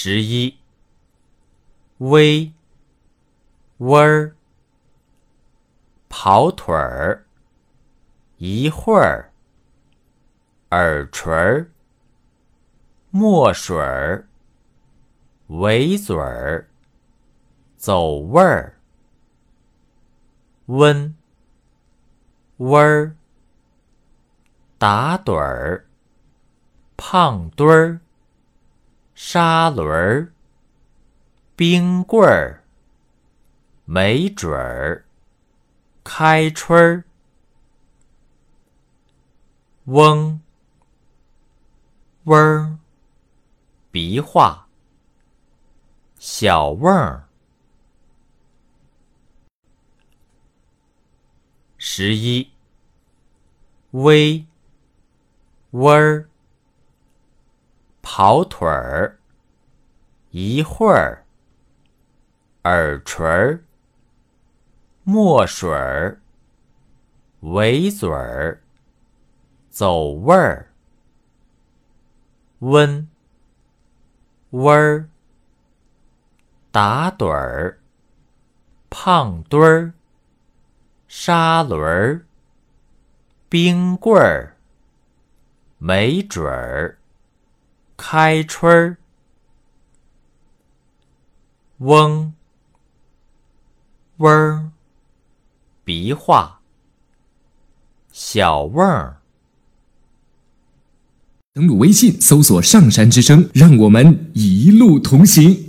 十一，微，微儿，跑腿儿，一会儿，耳垂儿，墨水儿，围嘴儿，走味儿，温，温儿，打盹儿，胖墩儿。砂轮儿，冰棍儿，没准儿，开春儿，嗡，嗡儿，鼻化，小瓮儿，十一，微，微儿。跑腿儿，一会儿，耳垂儿，墨水儿，围嘴儿，走味儿，温，温儿，打盹儿，胖墩儿，沙轮儿，冰棍儿，没准儿。开春儿，嗡，嗡儿，鼻化，小嗡儿。登录微信，搜索“上山之声”，让我们一路同行。